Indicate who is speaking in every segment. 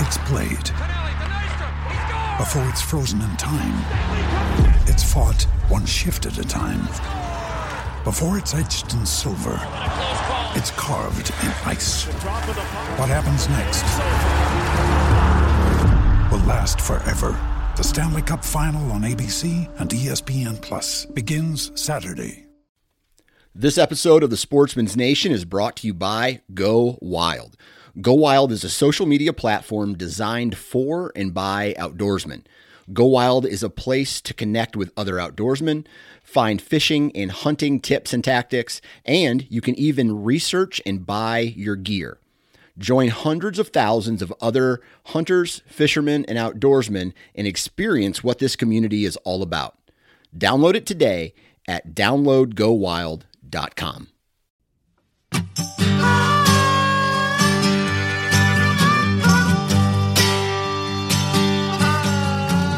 Speaker 1: it's played. Before it's frozen in time, it's fought one shift at a time. Before it's etched in silver, it's carved in ice. What happens next will last forever. The Stanley Cup Final on ABC and ESPN Plus begins Saturday.
Speaker 2: This episode of the Sportsman's Nation is brought to you by Go Wild. Go Wild is a social media platform designed for and by outdoorsmen. Go Wild is a place to connect with other outdoorsmen, find fishing and hunting tips and tactics, and you can even research and buy your gear. Join hundreds of thousands of other hunters, fishermen, and outdoorsmen and experience what this community is all about. Download it today at downloadgowild.com.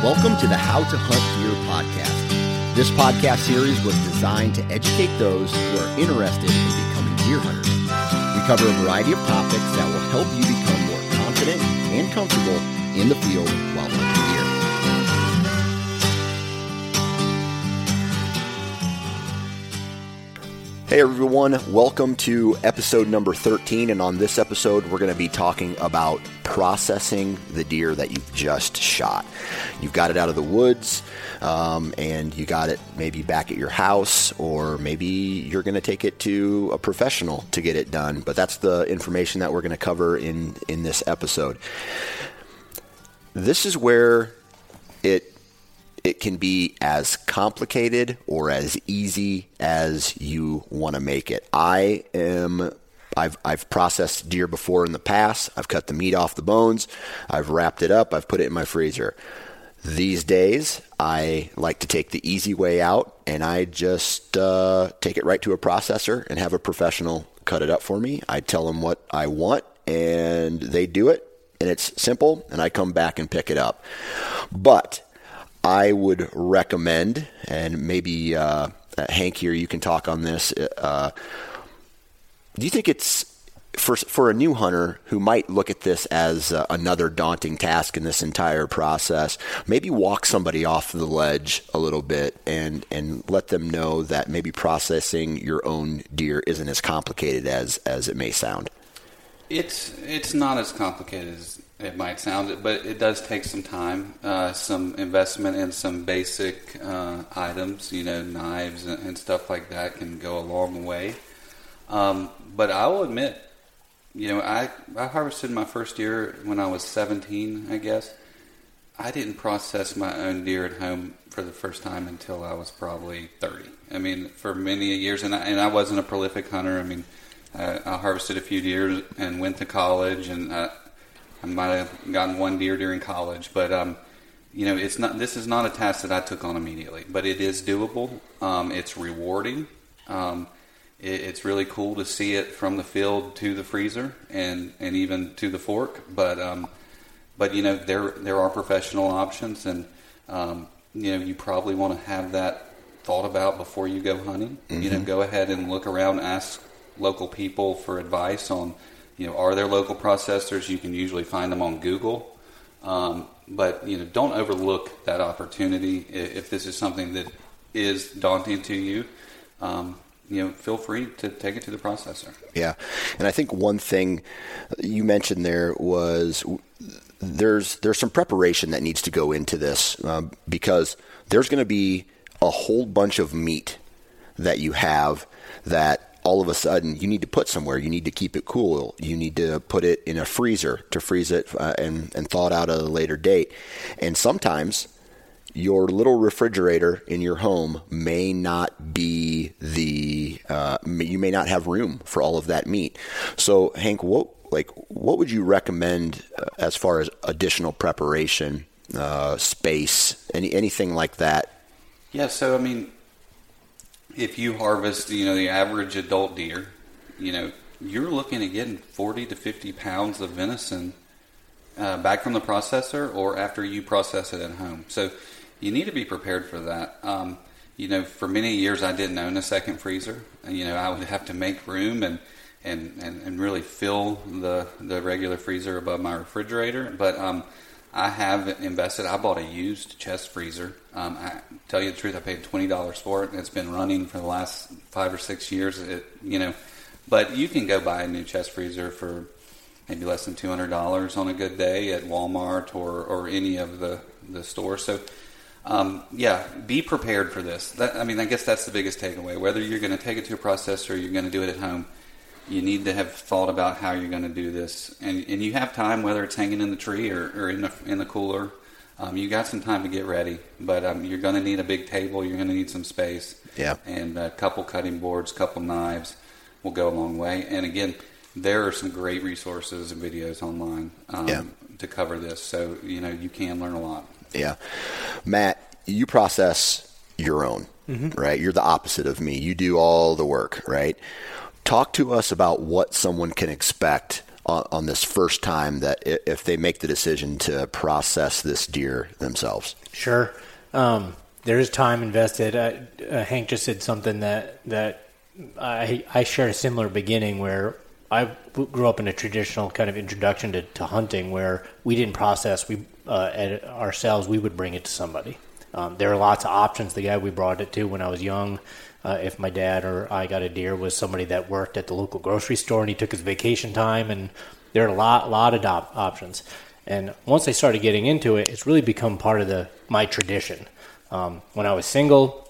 Speaker 2: Welcome to the How to Hunt Deer podcast. This podcast series was designed to educate those who are interested in becoming deer hunters. We cover a variety of topics that will help you become more confident and comfortable in the field while hunting Hey everyone, welcome to episode number 13. And on this episode, we're going to be talking about processing the deer that you've just shot. You've got it out of the woods, um, and you got it maybe back at your house, or maybe you're going to take it to a professional to get it done. But that's the information that we're going to cover in, in this episode. This is where it it can be as complicated or as easy as you want to make it. I am I've I've processed deer before in the past. I've cut the meat off the bones. I've wrapped it up. I've put it in my freezer. These days, I like to take the easy way out, and I just uh, take it right to a processor and have a professional cut it up for me. I tell them what I want, and they do it, and it's simple. And I come back and pick it up. But I would recommend, and maybe uh, Hank here, you can talk on this. Uh, do you think it's for for a new hunter who might look at this as uh, another daunting task in this entire process? Maybe walk somebody off the ledge a little bit and and let them know that maybe processing your own deer isn't as complicated as as it may sound.
Speaker 3: It's it's not as complicated as it might sound, but it does take some time, uh, some investment in some basic uh, items. You know, knives and, and, stuff like that can go a long way. Um, but I will admit, you know, I I harvested my first deer when I was 17, I guess. I didn't process my own deer at home for the first time until I was probably 30. I mean, for many years, and I, and I wasn't a prolific hunter. I mean, uh, I harvested a few deer and went to college, and I, I might have gotten one deer during college. But um, you know, it's not. This is not a task that I took on immediately, but it is doable. Um, it's rewarding. Um, it, it's really cool to see it from the field to the freezer, and and even to the fork. But um, but you know, there there are professional options, and um, you know, you probably want to have that thought about before you go hunting. Mm-hmm. You know, go ahead and look around, ask local people for advice on, you know, are there local processors? You can usually find them on Google. Um, but you know, don't overlook that opportunity. If this is something that is daunting to you, um, you know, feel free to take it to the processor.
Speaker 2: Yeah, and I think one thing you mentioned there was there's there's some preparation that needs to go into this um, because there's going to be a whole bunch of meat that you have that all of a sudden you need to put somewhere. You need to keep it cool. You need to put it in a freezer to freeze it uh, and, and thaw it out at a later date. And sometimes your little refrigerator in your home may not be the uh, you may not have room for all of that meat. So Hank, what like what would you recommend uh, as far as additional preparation, uh, space, any anything like that?
Speaker 3: Yeah, so I mean, if you harvest, you know, the average adult deer, you know, you're looking at getting 40 to 50 pounds of venison uh, back from the processor or after you process it at home. So you need to be prepared for that. Um, you know, for many years I didn't own a second freezer. You know, I would have to make room and, and, and, and really fill the, the regular freezer above my refrigerator. But um, I have invested. I bought a used chest freezer. Um, I tell you the truth, I paid twenty dollars for it, and it's been running for the last five or six years. It, you know, but you can go buy a new chest freezer for maybe less than two hundred dollars on a good day at Walmart or or any of the the stores. So. Um, yeah, be prepared for this. That, I mean, I guess that's the biggest takeaway. Whether you're going to take it to a processor or you're going to do it at home, you need to have thought about how you're going to do this, and and you have time, whether it's hanging in the tree or, or in the in the cooler. Um, you got some time to get ready, but um, you're going to need a big table. You're going to need some space.
Speaker 2: Yeah.
Speaker 3: And a couple cutting boards, couple knives will go a long way. And again, there are some great resources and videos online um,
Speaker 2: yeah.
Speaker 3: to cover this. So you know you can learn a lot.
Speaker 2: Yeah, Matt, you process your own, mm-hmm. right? You're the opposite of me. You do all the work, right? Talk to us about what someone can expect on, on this first time that if they make the decision to process this deer themselves.
Speaker 4: Sure. Um, there is time invested. Uh, Hank just said something that that I I shared a similar beginning where I grew up in a traditional kind of introduction to, to hunting where we didn't process we uh, ourselves. We would bring it to somebody. Um, there are lots of options. The guy we brought it to when I was young uh, if my dad or I got a deer was somebody that worked at the local grocery store and he took his vacation time and there are a lot lot of op- options and once I started getting into it it's really become part of the my tradition um, when I was single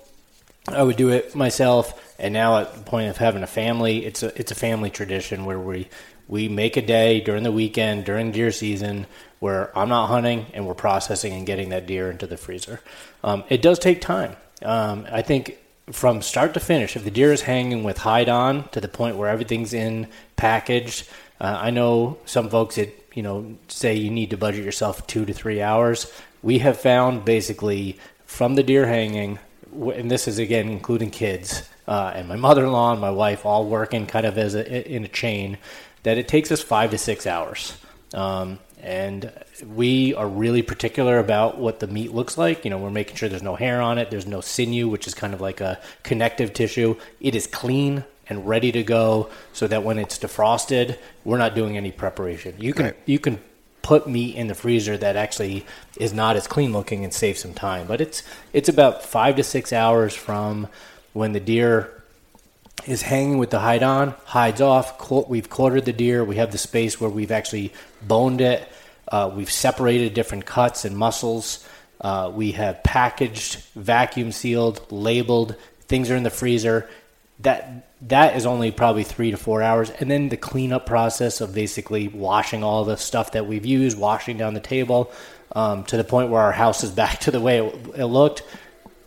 Speaker 4: I would do it myself and now at the point of having a family it's a it's a family tradition where we we make a day during the weekend during deer season where I'm not hunting and we're processing and getting that deer into the freezer. Um, it does take time. Um, I think from start to finish, if the deer is hanging with hide on to the point where everything's in packaged, uh, I know some folks that you know say you need to budget yourself two to three hours. We have found basically from the deer hanging, and this is again including kids uh, and my mother-in-law and my wife all working kind of as a, in a chain, that it takes us five to six hours. Um, and we are really particular about what the meat looks like. You know, we're making sure there's no hair on it, there's no sinew, which is kind of like a connective tissue. It is clean and ready to go, so that when it's defrosted, we're not doing any preparation. You can right. you can put meat in the freezer that actually is not as clean looking and save some time. But it's it's about five to six hours from when the deer is hanging with the hide on, hides off. We've quartered the deer. We have the space where we've actually boned it. Uh, we've separated different cuts and muscles. Uh, we have packaged, vacuum sealed, labeled. Things are in the freezer. That that is only probably three to four hours, and then the cleanup process of basically washing all the stuff that we've used, washing down the table, um, to the point where our house is back to the way it, it looked.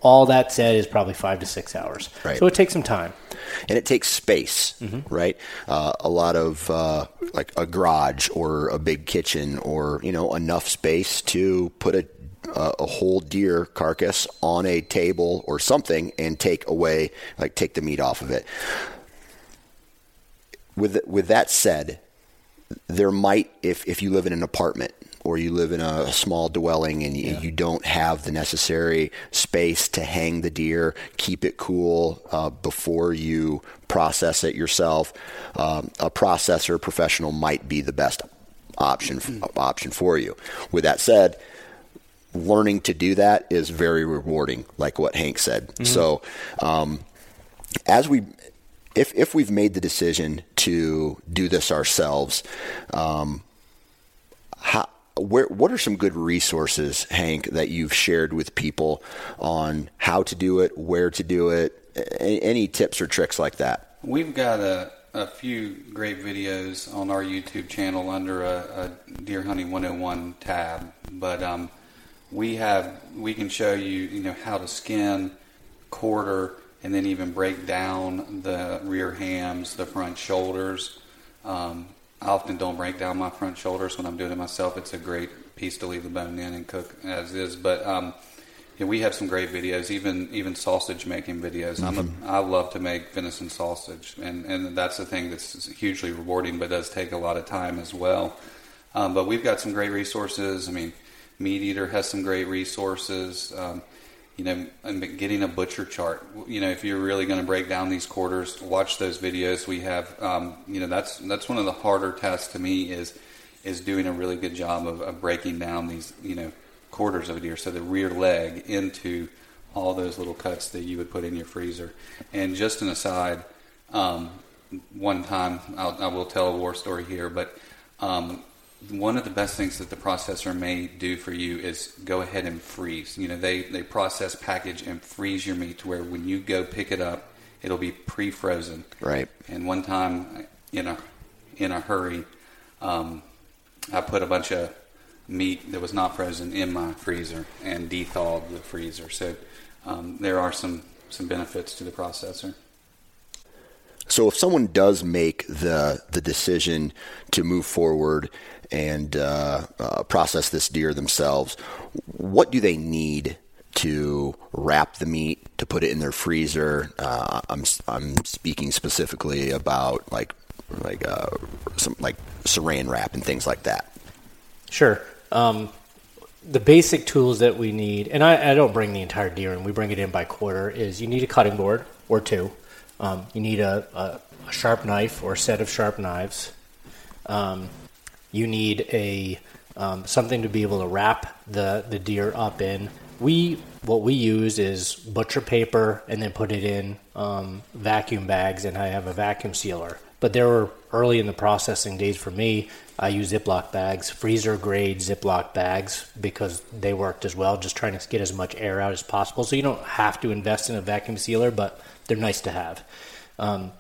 Speaker 4: All that said is probably five to six hours.
Speaker 2: Right.
Speaker 4: So it takes some time
Speaker 2: and it takes space, mm-hmm. right? Uh, a lot of uh, like a garage or a big kitchen or you know enough space to put a a whole deer carcass on a table or something and take away like take the meat off of it. With with that said, there might if if you live in an apartment or you live in a small dwelling and you, yeah. you don't have the necessary space to hang the deer, keep it cool uh, before you process it yourself, um, a processor professional might be the best option mm-hmm. option for you. With that said, learning to do that is very rewarding, like what Hank said. Mm-hmm. So, um, as we if if we've made the decision to do this ourselves, um, how where what are some good resources, Hank, that you've shared with people on how to do it, where to do it, any tips or tricks like that?
Speaker 3: We've got a, a few great videos on our YouTube channel under a, a Deer Hunting 101 tab, but um, we have we can show you you know how to skin, quarter, and then even break down the rear hams, the front shoulders. Um, I often don't break down my front shoulders when I'm doing it myself. It's a great piece to leave the bone in and cook as is. But um, yeah, we have some great videos, even even sausage making videos. Mm-hmm. I'm a, mm-hmm. Love to make venison sausage, and and that's the thing that's hugely rewarding, but does take a lot of time as well. Um, but we've got some great resources. I mean, MeatEater has some great resources. Um, you know, and getting a butcher chart. You know, if you're really going to break down these quarters, watch those videos. We have, um, you know, that's that's one of the harder tasks to me is is doing a really good job of, of breaking down these, you know, quarters of a deer, so the rear leg into all those little cuts that you would put in your freezer. And just an aside, um, one time I'll, I will tell a war story here, but um, one of the best things that the processor may do for you is go ahead and freeze. You know, they, they process, package, and freeze your meat to where when you go pick it up, it'll be pre-frozen.
Speaker 2: Right.
Speaker 3: And one time, in a in a hurry, um, I put a bunch of meat that was not frozen in my freezer and thawed the freezer. So um, there are some some benefits to the processor.
Speaker 2: So if someone does make the the decision to move forward and uh, uh, process this deer themselves, what do they need to wrap the meat to put it in their freezer? Uh, I'm I'm speaking specifically about like like uh, some like saran wrap and things like that.
Speaker 4: Sure. Um, the basic tools that we need, and I, I, don't bring the entire deer in, we bring it in by quarter, is you need a cutting board or two. Um, you need a, a, a, sharp knife or a set of sharp knives. Um, you need a um, something to be able to wrap the, the deer up in. We what we use is butcher paper and then put it in um, vacuum bags, and I have a vacuum sealer. But there were early in the processing days for me. I use Ziploc bags, freezer grade Ziploc bags, because they worked as well. Just trying to get as much air out as possible. So you don't have to invest in a vacuum sealer, but they're nice to have. Um,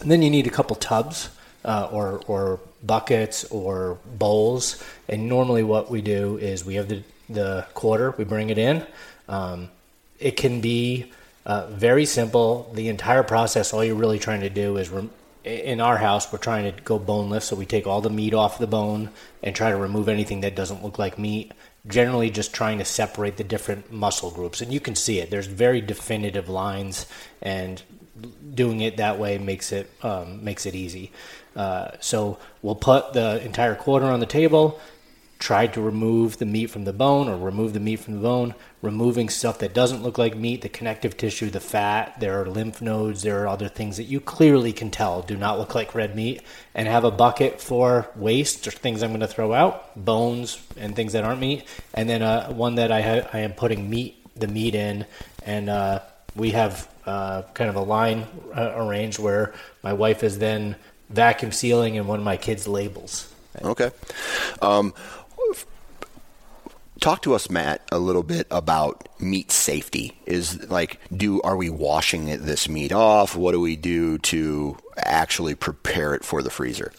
Speaker 4: and then you need a couple tubs uh, or or buckets or bowls. And normally, what we do is we have the the quarter, we bring it in. Um, it can be uh, very simple. The entire process, all you're really trying to do is rem- in our house, we're trying to go boneless, so we take all the meat off the bone and try to remove anything that doesn't look like meat. Generally, just trying to separate the different muscle groups, and you can see it. There's very definitive lines, and doing it that way makes it um, makes it easy. Uh, so we'll put the entire quarter on the table, try to remove the meat from the bone or remove the meat from the bone, removing stuff that doesn't look like meat, the connective tissue, the fat, there are lymph nodes, there are other things that you clearly can tell do not look like red meat, and have a bucket for waste or things I'm going to throw out, bones and things that aren't meat, and then uh, one that I, ha- I am putting meat, the meat in, and uh, we have uh, kind of a line uh, arranged where my wife is then vacuum sealing and one of my kids' labels.
Speaker 2: Okay. Um, talk to us, Matt, a little bit about meat safety. Is like, do are we washing this meat off? What do we do to actually prepare it for the freezer?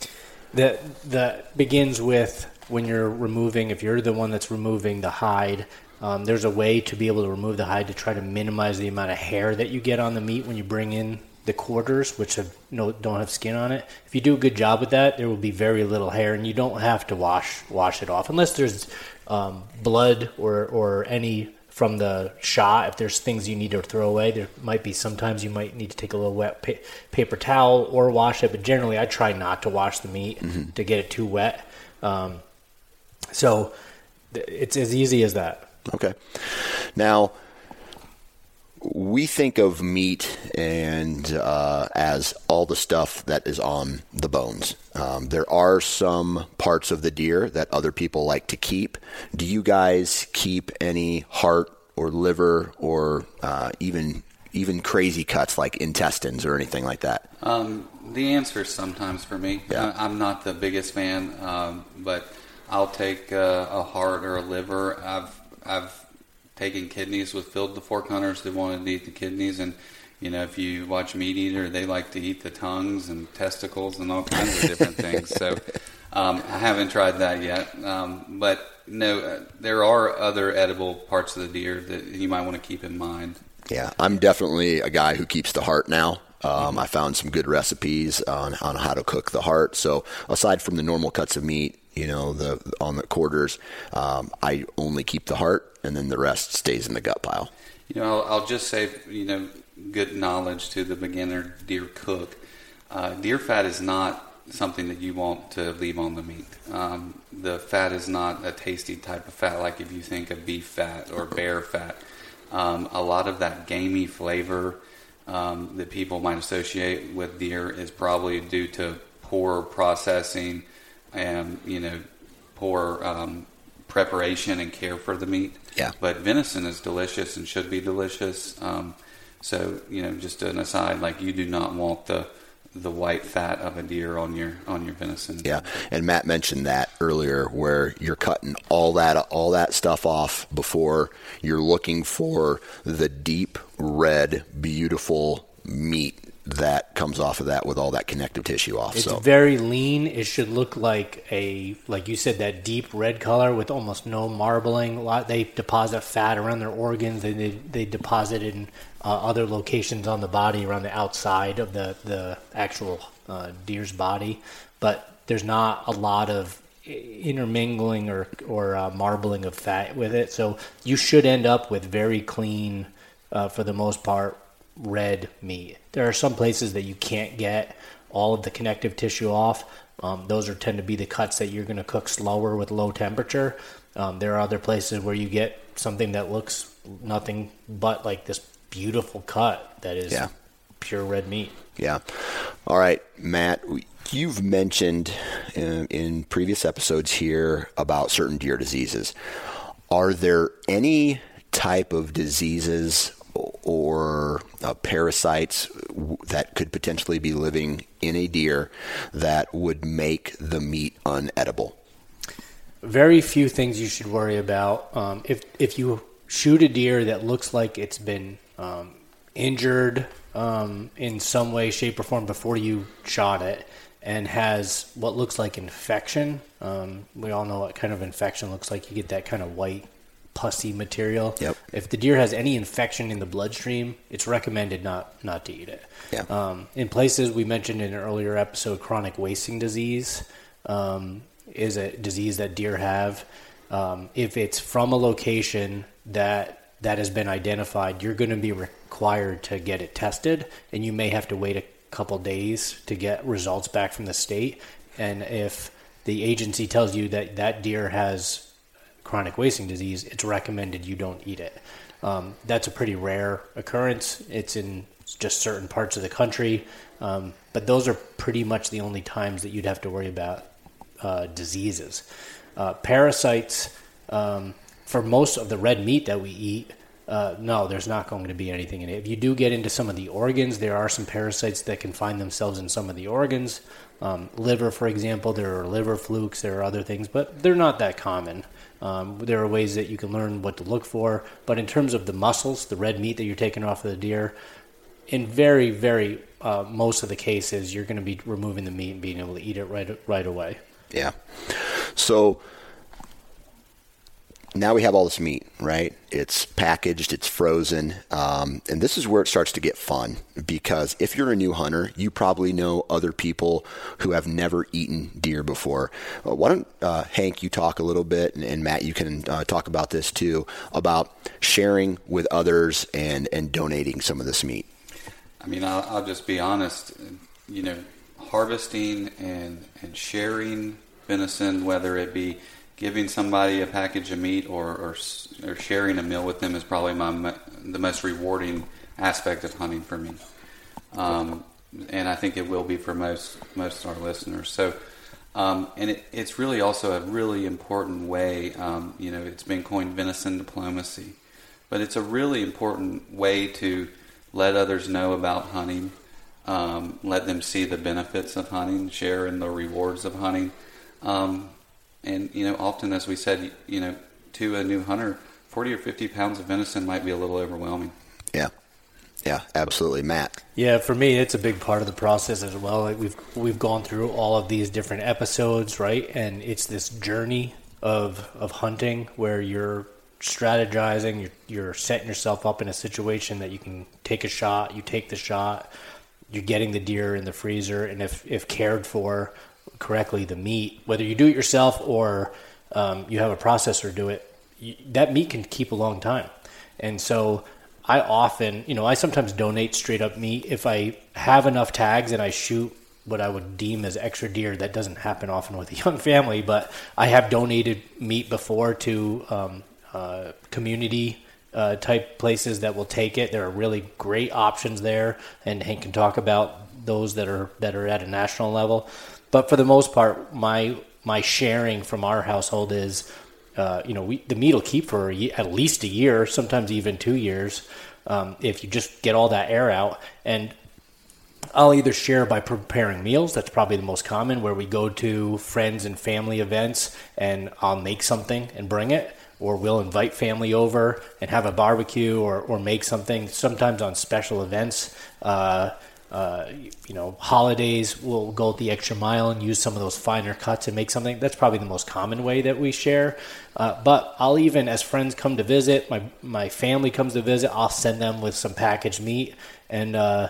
Speaker 4: That that begins with when you're removing. If you're the one that's removing the hide, um, there's a way to be able to remove the hide to try to minimize the amount of hair that you get on the meat when you bring in the quarters, which have no don't have skin on it. If you do a good job with that, there will be very little hair, and you don't have to wash wash it off unless there's um, blood or or any from the shot. If there's things you need to throw away, there might be sometimes you might need to take a little wet pa- paper towel or wash it. But generally, I try not to wash the meat mm-hmm. to get it too wet. Um, so it's as easy as that.
Speaker 2: Okay. Now, we think of meat and uh, as all the stuff that is on the bones. Um, there are some parts of the deer that other people like to keep. Do you guys keep any heart or liver or uh, even even crazy cuts like intestines or anything like that?
Speaker 3: Um, the answer is sometimes for me.
Speaker 2: Yeah.
Speaker 3: I'm not the biggest fan, um, but I'll take uh, a heart or a liver. I've I've taken kidneys with Field to Fork hunters that wanted to eat the kidneys, and you know if you watch MeatEater, they like to eat the tongues and testicles and all kinds of different things. So um, I haven't tried that yet, um, but no, uh, there are other edible parts of the deer that you might want to keep in mind.
Speaker 2: Yeah, I'm definitely a guy who keeps the heart now. Um, I found some good recipes on, on how to cook the heart. So aside from the normal cuts of meat, you know, the on the quarters, um, I only keep the heart, and then the rest stays in the gut pile.
Speaker 3: You know, I'll, I'll just say, you know, good knowledge to the beginner deer cook. Uh, deer fat is not something that you want to leave on the meat. Um, the fat is not a tasty type of fat like if you think of beef fat or bear fat. Um, a lot of that gamey flavor um, that people might associate with deer is probably due to poor processing and you know poor um, preparation and care for the meat.
Speaker 2: Yeah.
Speaker 3: But venison is delicious and should be delicious. Um, so you know, just an aside, like you do not want the the white fat of a deer on your on your venison.
Speaker 2: Yeah, and Matt mentioned that earlier, where you're cutting all that all that stuff off before you're looking for the deep red, beautiful meat that comes off of that with all that connective tissue off.
Speaker 4: It's
Speaker 2: so
Speaker 4: very lean. It should look like a like you said that deep red color with almost no marbling. A lot they deposit fat around their organs. They they, they deposit in uh, other locations on the body around the outside of the the actual uh, deer's body, but there's not a lot of intermingling or or uh, marbling of fat with it. So you should end up with very clean, uh, for the most part, red meat. There are some places that you can't get all of the connective tissue off. Um, those are tend to be the cuts that you're going to cook slower with low temperature. Um, there are other places where you get something that looks nothing but like this beautiful cut that is
Speaker 2: Yeah.
Speaker 4: pure red meat.
Speaker 2: Yeah. All right, Matt, you've mentioned in, in previous episodes here about certain deer diseases. Are there any type of diseases or uh, parasites that could potentially be living in a deer that would make the meat unedible?
Speaker 4: very few things you should worry about. Um, if if you shoot a deer that looks like it's been um, injured um, in some way, shape, or form before you shot it, and has what looks like infection, um, we all know what kind of infection looks like. You get that kind of white pussy material.
Speaker 2: Yep.
Speaker 4: If the deer has any infection in the bloodstream, it's recommended not not to eat it.
Speaker 2: Yeah.
Speaker 4: Um, in places we mentioned in an earlier episode, chronic wasting disease um, is a disease that deer have. Um, if it's from a location that that has been identified, you're going to be required to get it tested, and you may have to wait a couple days to get results back from the state. And if the agency tells you that that deer has chronic wasting disease, it's recommended you don't eat it. Um, that's a pretty rare occurrence. It's in just certain parts of the country, um, but those are pretty much the only times that you'd have to worry about uh, diseases. Uh, parasites, um, for most of the red meat that we eat, uh, no, there's not going to be anything in it. If you do get into some of the organs, there are some parasites that can find themselves in some of the organs. Um, liver, for example, there are liver flukes, there are other things, but they're not that common. Um, there are ways that you can learn what to look for, but in terms of the muscles, the red meat that you're taking off of the deer, in very, very uh, most of the cases, you're going to be removing the meat and being able to eat it right right away.
Speaker 2: Yeah. So now we have all this meat, right? It's packaged, it's frozen, um, and this is where it starts to get fun because if you're a new hunter, you probably know other people who have never eaten deer before. Uh, why don't uh, Hank, you talk a little bit, and, and Matt, you can uh, talk about this too about sharing with others and and donating some of this meat.
Speaker 3: I mean, I'll, I'll just be honest. You know, harvesting and and sharing venison, whether it be giving somebody a package of meat or, or, or sharing a meal with them, is probably my the most rewarding aspect of hunting for me. Um, and I think it will be for most most of our listeners. So. Um, and it, it's really also a really important way, um, you know, it's been coined venison diplomacy, but it's a really important way to let others know about hunting, um, let them see the benefits of hunting, share in the rewards of hunting. Um, And you know, often as we said, you know, to a new hunter, 40 or 50 pounds of venison might be a little overwhelming.
Speaker 2: Yeah. Yeah, absolutely, Matt.
Speaker 4: Yeah, for me, it's a big part of the process as well. Like we've we've gone through all of these different episodes, right? And it's this journey of of hunting where you're strategizing, you're, you're setting yourself up in a situation that you can take a shot. You take the shot. You're getting the deer in the freezer, and if if cared for correctly, the meat, whether you do it yourself or um, you have a processor do it, you, that meat can keep a long time. And so I often, you know, I sometimes donate straight up meat if I have enough tags and I shoot what I would deem as extra deer. That doesn't happen often with a young family, but I have donated meat before to um, uh, community uh, type places that will take it. There are really great options there, and Hank can talk about those that are that are at a national level. But for the most part, my my sharing from our household is uh, you know, we, the meat will keep for a, at least a year, sometimes even two years, um, if you just get all that air out. And I'll either share by preparing meals. That's probably the most common, where we go to friends and family events, and I'll make something and bring it, or we'll invite family over and have a barbecue, or or make something. Sometimes on special events. Uh, uh, you know, holidays, we'll go the extra mile and use some of those finer cuts and make something. That's probably the most common way that we share. Uh, but I'll even, as friends come to visit, my my family comes to visit, I'll send them with some packaged meat, and uh,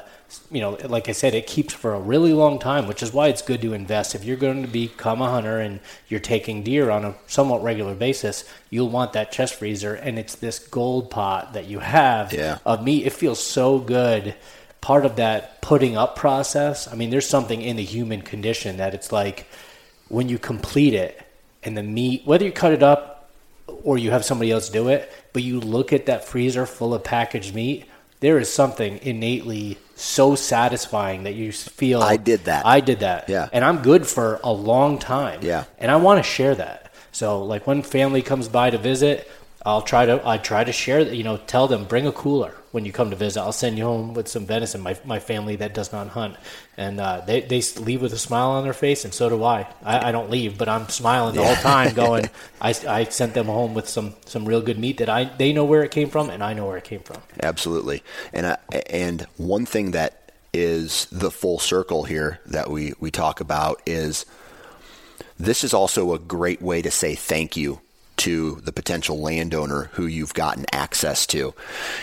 Speaker 4: you know, like I said, it keeps for a really long time, which is why it's good to invest. If you're going to become a hunter and you're taking deer on a somewhat regular basis, you'll want that chest freezer, and it's this gold pot that you have
Speaker 2: yeah.
Speaker 4: of meat. It feels so good part of that putting up process, I mean, there's something in the human condition that it's like when you complete it and the meat, whether you cut it up or you have somebody else do it, but you look at that freezer full of packaged meat, there is something innately so satisfying that you feel.
Speaker 2: I did that.
Speaker 4: I did that.
Speaker 2: Yeah.
Speaker 4: And I'm good for a long time.
Speaker 2: Yeah.
Speaker 4: And I want to share that. So, like when family comes by to visit, I'll try to I try to share that you know tell them bring a cooler when you come to visit. I'll send you home with some venison. My my family that does not hunt, and uh, they they leave with a smile on their face, and so do I. I, I don't leave, but I'm smiling the whole time, going. I, I sent them home with some some real good meat that I they know where it came from, and I know where it came from.
Speaker 2: Absolutely, and I, and one thing that is the full circle here that we we talk about is this is also a great way to say thank you to the potential landowner who you've gotten access to.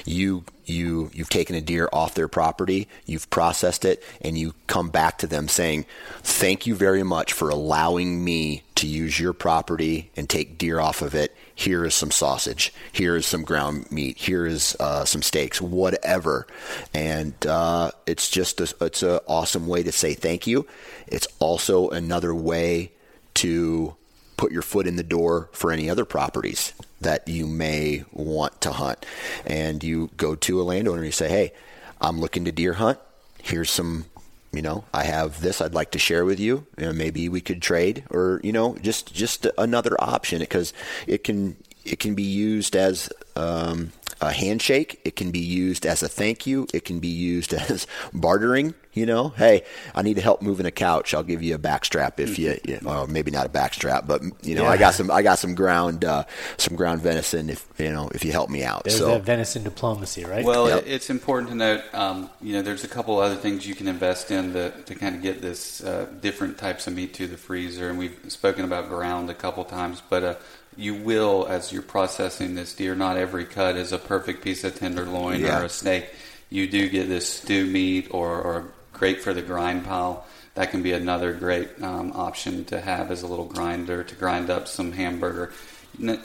Speaker 2: You you you've taken a deer off their property, you've processed it, and you come back to them saying, "Thank you very much for allowing me to use your property and take deer off of it. Here is some sausage. Here is some ground meat. Here is uh, some steaks. Whatever." And uh, it's just a, it's an awesome way to say thank you. It's also another way to put your foot in the door for any other properties that you may want to hunt. And you go to a landowner and you say, hey, I'm looking to deer hunt. Here's some, you know, I have this I'd like to share with you. you know, maybe we could trade or, you know, just, just another option because it can, it can be used as um, a handshake. It can be used as a thank you. It can be used as bartering. You know, hey, I need to help moving a couch. I'll give you a backstrap if you, you well, maybe not a backstrap, but you know,
Speaker 4: Yeah.
Speaker 2: I got some, I got some ground, uh, some ground venison. If you know, if you help me out.
Speaker 4: There's
Speaker 2: so
Speaker 4: that venison diplomacy, right?
Speaker 3: Well,
Speaker 2: Yep.
Speaker 3: it's important to note, um, you know, there's a couple other things you can invest in to, to kind of get this uh, different types of meat to the freezer. And we've spoken about ground a couple times, but uh, you will, as you're processing this deer, not every cut is a perfect piece of tenderloin
Speaker 2: Yeah.
Speaker 3: or a steak. You do get this stew meat or, or great for the grind pile. That can be another great um, option to have as a little grinder to grind up some hamburger.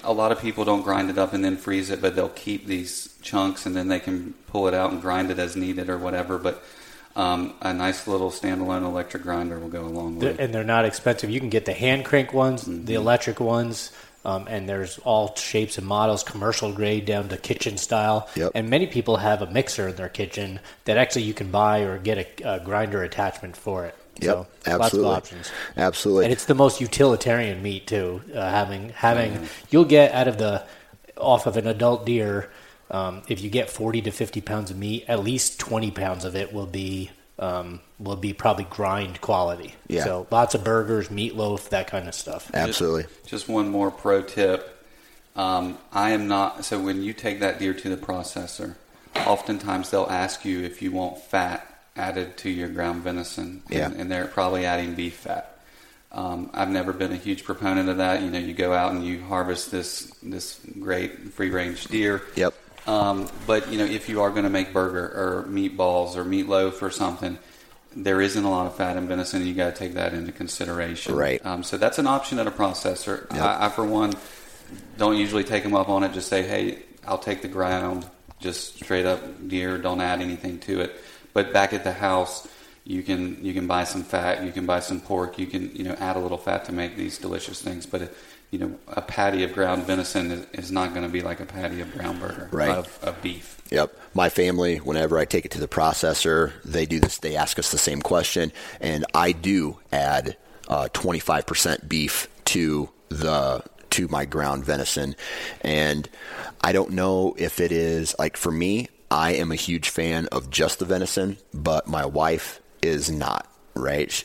Speaker 3: A lot of people don't grind it up and then freeze it, but they'll keep these chunks and then they can pull it out and grind it as needed or whatever. But um, a nice little standalone electric grinder will go a long way.
Speaker 4: And they're not expensive. You can get the hand crank ones,
Speaker 2: Mm-hmm.
Speaker 4: the electric ones, um, and there's all shapes and models, commercial grade down to kitchen style.
Speaker 2: Yep.
Speaker 4: And many people have a mixer in their kitchen that actually you can buy or get a, a grinder attachment for it.
Speaker 2: Yep,
Speaker 4: so
Speaker 2: absolutely,
Speaker 4: lots of options.
Speaker 2: absolutely.
Speaker 4: And it's the most utilitarian meat too. Uh, having having you'll get out of the off of an adult deer. Um, if you get 40 to 50 pounds of meat, at least 20 pounds of it will be um, will be probably grind quality.
Speaker 2: Yeah.
Speaker 4: So lots of burgers, meatloaf, that kind of stuff.
Speaker 2: Absolutely.
Speaker 3: Just, just one more pro tip. Um, I am not. So when you take that deer to the processor, oftentimes they'll ask you if you want fat added to your ground venison, and,
Speaker 2: Yeah.
Speaker 3: and they're probably adding beef fat. Um, I've never been a huge proponent of that. You know, you go out and you harvest this this great free range deer.
Speaker 2: Yep.
Speaker 3: Um, but you know, if you are going to make burger or meatballs or meatloaf or something, there isn't a lot of fat in venison. You got to take that into consideration.
Speaker 2: Right.
Speaker 3: Um, so that's an option at a processor.
Speaker 2: Yep.
Speaker 3: I, I, for one, don't usually take them up on it. Just say, hey, I'll take the ground, just straight up deer. Don't add anything to it. But back at the house, you can you can buy some fat. You can buy some pork. You can you know add a little fat to make these delicious things. But you know, a patty of ground venison is, is not going to be like a patty of ground burger
Speaker 2: Right.
Speaker 3: of, of beef.
Speaker 2: Yep. My family, whenever I take it to the processor, they do this. They ask us the same question, and I do add uh, 25% beef to the to my ground venison, and I don't know if it is like for me. I am a huge fan of just the venison, but my wife is not. Right?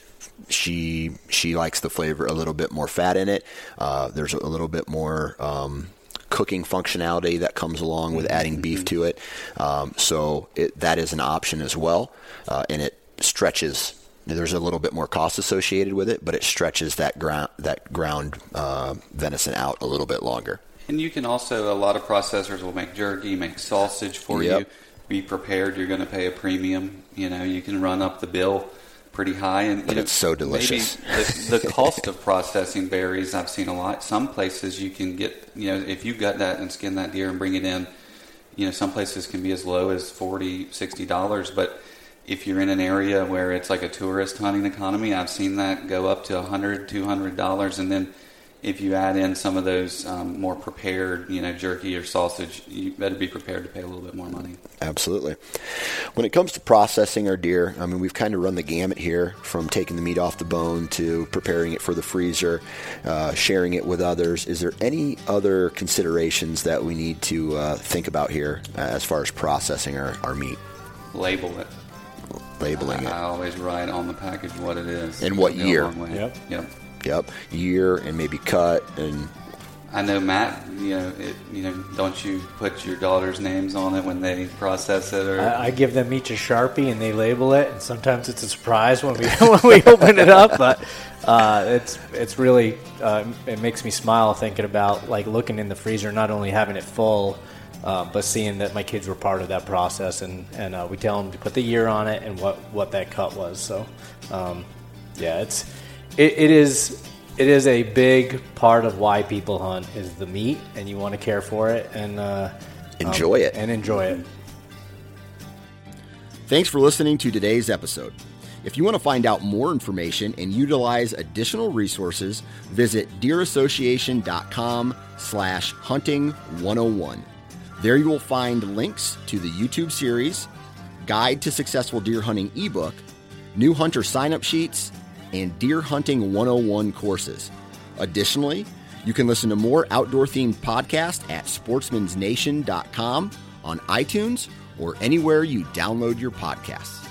Speaker 2: She she likes the flavor a little bit more fat in it. Uh, there's a little bit more. Um, cooking functionality that comes along with adding beef to it. Um, so it, that is an option as well, uh, and it stretches. There's a little bit more cost associated with it, but it stretches that ground that ground uh, venison out a little bit longer.
Speaker 3: And you can also, a lot of processors will make jerky, make sausage for
Speaker 2: Yep.
Speaker 3: you. Be prepared, you're going to pay a premium. You know, you can run up the bill pretty high. And
Speaker 2: But
Speaker 3: know,
Speaker 2: it's so delicious.
Speaker 3: The, the cost of processing berries I've seen a lot. Some places you can get, you know, if you gut that and skin that deer and bring it in, you know, some places can be as low as 40 $60. But if you're in an area where it's like a tourist hunting economy, I've seen that go up to $100, $200. And then if you add in some of those um, more prepared, you know, jerky or sausage, you better be prepared to pay a little bit more money.
Speaker 2: Absolutely. When it comes to processing our deer, I mean, we've kind of run the gamut here from taking the meat off the bone to preparing it for the freezer, uh, sharing it with others. Is there any other considerations that we need to uh, think about here uh, as far as processing our, our meat,
Speaker 3: Label it.
Speaker 2: labeling
Speaker 3: I,
Speaker 2: it?
Speaker 3: I always write on the package what it is.
Speaker 2: And what year.
Speaker 4: Yep.
Speaker 3: Yep.
Speaker 2: Yep, year and maybe cut and
Speaker 3: I know Matt. You know, it, you know. Don't you put your daughter's names on it when they process it, or
Speaker 4: I, I give them each a sharpie and they label it, and sometimes it's a surprise when we when we open it up. But uh, it's it's really uh, it makes me smile thinking about like looking in the freezer, not only having it full, uh, but seeing that my kids were part of that process, and and uh, we tell them to put the year on it and what what that cut was. So um, yeah, it's it, it is. It is a big part of why people hunt is the meat, and you want to care for it and uh,
Speaker 2: enjoy it.
Speaker 4: and enjoy it.
Speaker 5: Thanks for listening to today's episode. If you want to find out more information and utilize additional resources, visit deerassociation.com slash hunting 101. There you will find links to the YouTube series, Guide to Successful Deer Hunting ebook, new hunter sign-up sheets, and Deer Hunting 101 courses. Additionally, you can listen to more outdoor-themed podcasts at sportsmansnation.com, on iTunes, or anywhere you download your podcasts.